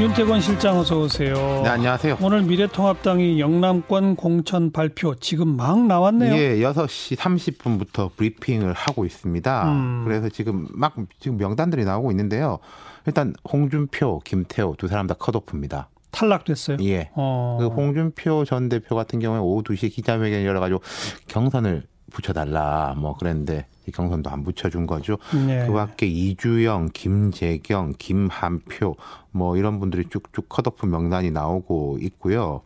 윤태권 실장 어서 오세요. 네, 안녕하세요. 오늘 미래통합당이 영남권 공천 발표 지금 막 나왔네요. 예, 6시 30분부터 브리핑을 하고 있습니다. 음. 그래서 지금 막 지금 명단들이 나오고 있는데요. 일단 홍준표, 김태호 두 사람 다 컷오프입니다. 탈락됐어요. 예. 어. 그 홍준표 전 대표 같은 경우에 오후 2시에 기자회견 열어가지고 경선을 붙여달라 뭐 그랬는데 이 경선도 안 붙여준 거죠. 네. 그 밖에 이주영, 김재경, 김한표 뭐 이런 분들이 쭉쭉 컷오프 명단이 나오고 있고요.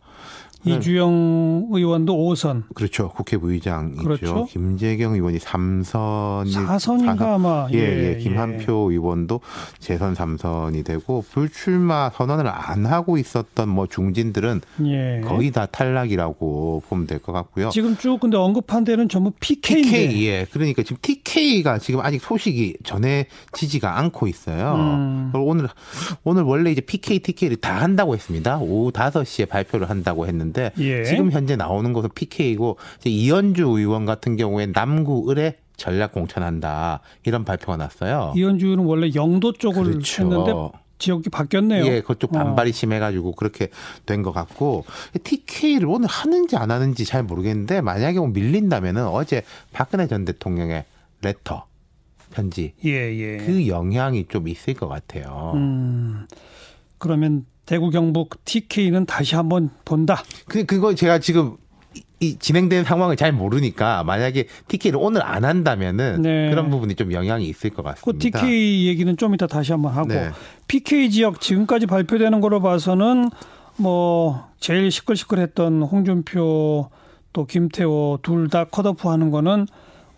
이주영 의원도 5선. 그렇죠. 국회 부의장이죠. 그렇죠. 김재경 의원이 3선이 4선인가 아마. 예, 예, 예, 김한표 의원도 재선 3선이 되고 불출마 선언을 안 하고 있었던 뭐 중진들은 예. 거의 다 탈락이라고 보면 될 것 같고요. 지금 쭉 근데 언급한 데는 전부 PK인데. TK, 예. 그러니까 지금 TK가 지금 아직 소식이 전해지지가 않고 있어요. 음. 오늘, 오늘 원래 이제 PK, TK를 다 한다고 했습니다. 오후 5시에 발표를 한다고 했는데 예. 지금 현재 나오는 것은 PK이고 이제 이현주 의원 같은 경우에 남구 을에 전략 공천한다. 이런 발표가 났어요. 이현주 의원은 원래 영도 쪽을 그렇죠. 했는데 지역이 바뀌었네요. 예, 그쪽 반발이 심해가지고 그렇게 된 것 같고 TK를 오늘 하는지 안 하는지 잘 모르겠는데 만약에 뭐 밀린다면은 어제 박근혜 전 대통령의 레터 편지 예, 예. 그 영향이 좀 있을 것 같아요. 음. 그러면 대구 경북 TK는 다시 한번 본다. 그 그거 제가 지금 이- 이 진행된 상황을 잘 모르니까 만약에 TK를 오늘 안 한다면은 네. 그런 부분이 좀 영향이 있을 것그 같습니다. TK 얘기는 좀 이따 다시 한번 하고 네. PK 지역 지금까지 발표되는 걸로 봐서는 뭐 제일 시끌시끌했던 홍준표 또 김태호 둘 다 컷오프 하는 거는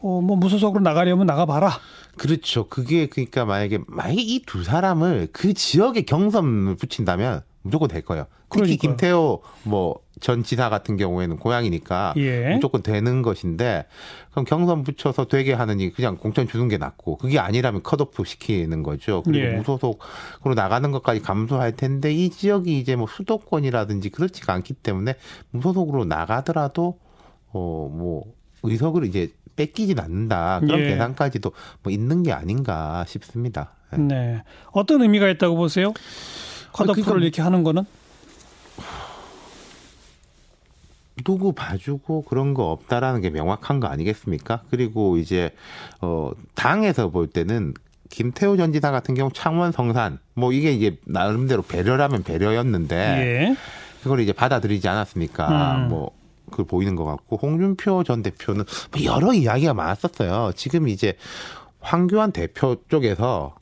어 뭐 무소속으로 나가려면 나가봐라. 그렇죠. 그게 그러니까 만약에 만약에 이 두 사람을 그 지역에 경선을 붙인다면 무조건 될 거예요. 특히 그러니까요. 김태호 뭐 전 지사 같은 경우에는 고향이니까 예. 무조건 되는 것인데 그럼 경선 붙여서 되게 하느니 그냥 공천 주는 게 낫고 그게 아니라면 컷오프 시키는 거죠. 그리고 예. 무소속으로 나가는 것까지 감수할 텐데 이 지역이 이제 뭐 수도권이라든지 그렇지가 않기 때문에 무소속으로 나가더라도 어뭐 의석을 이제 뺏기진 않는다 그런 예. 계산까지도 뭐 있는 게 아닌가 싶습니다. 예. 네. 어떤 의미가 있다고 보세요? 컷오프를 그러니까 이렇게 하는 거는? 누구 봐주고 그런 거 없다라는 게 명확한 거 아니겠습니까? 그리고 이제 어 당에서 볼 때는 김태호 전 지사 같은 경우 창원 성산 뭐 이게 이제 나름대로 배려라면 배려였는데 예. 그걸 이제 받아들이지 않았으니까 음. 뭐 그 보이는 것 같고 홍준표 전 대표는 뭐 여러 이야기가 많았었어요. 지금 이제 황교안 대표 쪽에서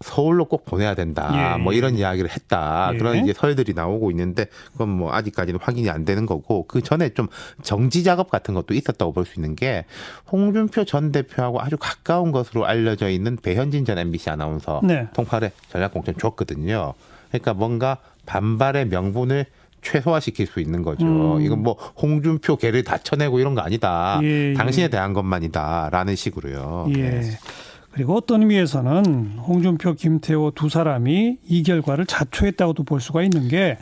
서울로 꼭 보내야 된다. 예. 뭐 이런 이야기를 했다. 예. 그런 이제 설들이 나오고 있는데 그건 뭐 아직까지는 확인이 안 되는 거고 그 전에 좀 정지 작업 같은 것도 있었다고 볼 수 있는 게 홍준표 전 대표하고 아주 가까운 것으로 알려져 있는 배현진 전 MBC 아나운서 네. 통팔에 전략 공천 줬거든요. 그러니까 뭔가 반발의 명분을 최소화시킬 수 있는 거죠. 음. 이건 뭐 홍준표 개를 다 쳐내고 이런 거 아니다. 예, 예. 당신에 대한 것만이다라는 식으로요. 예. 네. 그리고 어떤 의미에서는 홍준표, 김태호 두 사람이 이 결과를 자초했다고도 볼 수가 있는 게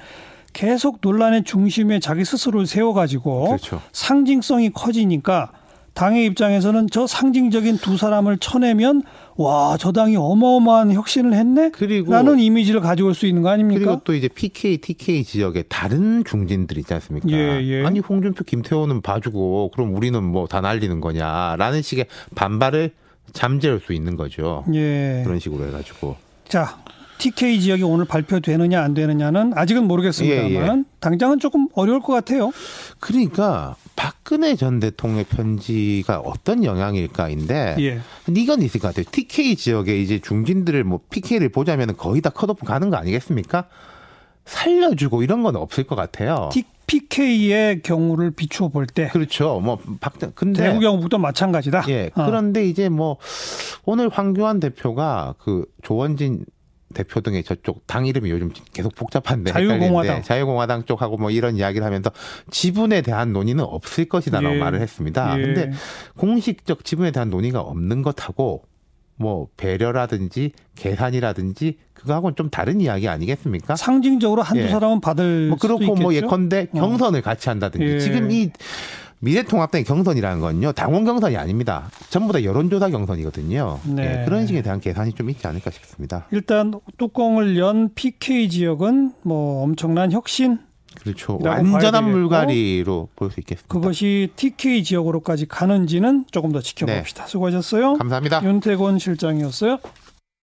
계속 논란의 중심에 자기 스스로를 세워가지고 그렇죠. 상징성이 커지니까 당의 입장에서는 저 상징적인 두 사람을 쳐내면 와, 저 당이 어마어마한 혁신을 했네? 그리고 라는 이미지를 가져올 수 있는 거 아닙니까? 그리고 또 이제 PK, TK 지역에 다른 중진들 있지 않습니까? 예, 예. 아니 홍준표, 김태호는 봐주고 그럼 우리는 뭐 다 날리는 거냐라는 식의 반발을 잠재울 수 있는 거죠. 예. 그런 식으로 해가지고 자, TK 지역이 오늘 발표되느냐 안 되느냐는 아직은 모르겠습니다만 예, 예. 당장은 조금 어려울 것 같아요. 그러니까 박근혜 전 대통령의 편지가 어떤 영향일까인데 예. 이건 있을 것 같아요. TK 지역에 이제 중진들을 뭐 PK를 보자면 거의 다 컷오프 가는 거 아니겠습니까? 살려주고 이런 건 없을 것 같아요. PK의 경우를 비추어 볼 때 그렇죠. 뭐 박정 근데 대구 경북도 마찬가지다. 예. 어. 그런데 이제 뭐 오늘 황교안 대표가 그 조원진 대표 등의 저쪽 당 이름이 요즘 계속 복잡한데 자유공화당. 자유공화당 쪽하고 뭐 이런 이야기를 하면서 지분에 대한 논의는 없을 것이다라고 예. 말을 했습니다. 예. 근데 공식적 지분에 대한 논의가 없는 것하고 뭐 배려라든지 계산이라든지 그거하고는 좀 다른 이야기 아니겠습니까? 상징적으로 한두 예. 사람은 받을 뭐 그렇고 뭐? 예컨대 어. 경선을 같이 한다든지 예. 지금 이 미래통합당의 경선이라는 건요 당원 경선이 아닙니다. 전부 다 여론조사 경선이거든요. 네. 예, 그런 식에 대한 계산이 좀 있지 않을까 싶습니다. 일단 뚜껑을 연 PK 지역은 뭐 엄청난 혁신 그렇죠. 완전한 물갈이로 볼 수 있겠습니다. 그것이 TK 지역으로까지 가는지는 조금 더 지켜봅시다. 수고하셨어요. 감사합니다. 윤태곤 실장이었어요.